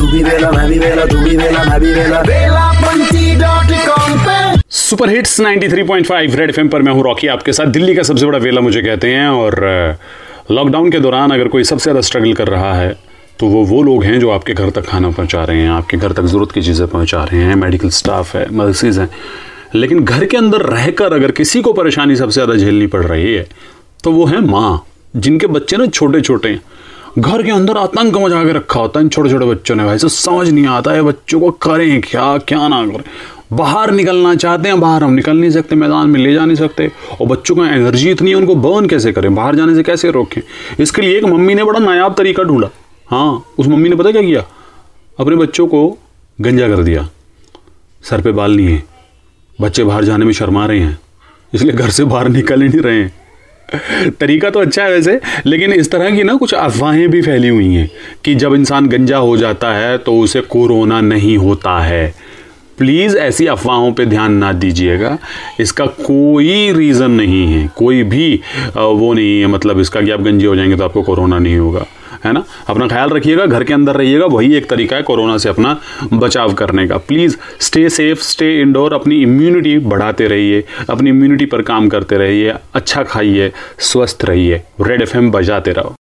तू भी वेला मैं भी वेला तू भी वेला मैं भी वेला वेलापंथी पे सुपर हिट्स 93.5 रेड एफएम पर मैं हूँ रॉकी आपके साथ दिल्ली का सबसे बड़ा वेला मुझे कहते हैं और लॉकडाउन के दौरान अगर कोई सबसे ज़्यादा स्ट्रगल कर रहा है तो वो वो लोग हैं जो आपके घर तक खाना पहुँचा रहे हैं आपके घर तक ज़रूरत की चीज़ें पहुँचा रहे हैं मेडिकल स्टाफ है नर्सिस हैं। लेकिन घर के अंदर रहकर अगर किसी को परेशानी सबसे ज़्यादा झेलनी पड़ रही है तो वो है माँ जिनके बच्चे ना छोटे छोटे हैं। घर के अंदर आतंक मचा के रखा होता है। इन छोटे छोटे बच्चों ने भाई से समझ नहीं आता है बच्चों को करें क्या क्या ना करें। बाहर निकलना चाहते हैं, बाहर हम निकल नहीं सकते, मैदान में ले जा नहीं सकते। और बच्चों का एनर्जी इतनी है, उनको बर्न कैसे करें? बाहर जाने से कैसे रोकें? इसके लिए एक मम्मी ने बड़ा नायाब तरीका ढूंढा। हाँ उस मम्मी ने पता क्या किया? अपने बच्चों को गंजा कर दिया। सर पे बाल नहीं है। बच्चे बाहर जाने में शर्मा रहे हैं। इसलिए घर से बाहर निकल ही नहीं रहे हैं। तरीका तो अच्छा है वैसे, लेकिन इस तरह की ना कुछ अफवाहें भी फैली हुई हैं कि जब इंसान गंजा हो जाता है तो उसे कोरोना नहीं होता है। प्लीज़ ऐसी अफवाहों पे ध्यान ना दीजिएगा। इसका कोई रीज़न नहीं है। कोई भी वो नहीं है। मतलब इसका कि आप गंजे हो जाएँगे तो आपको कोरोना नहीं होगा। है ना? अपना ख्याल रखिएगा, घर के अंदर रहिएगा, वही एक तरीका है कोरोना से अपना बचाव करने का। Please stay safe stay indoor अपनी इम्यूनिटी बढ़ाते रहिए, अपनी इम्यूनिटी पर काम करते रहिए अच्छा खाइए, स्वस्थ रहिए रेड एफएम बजाते रहो।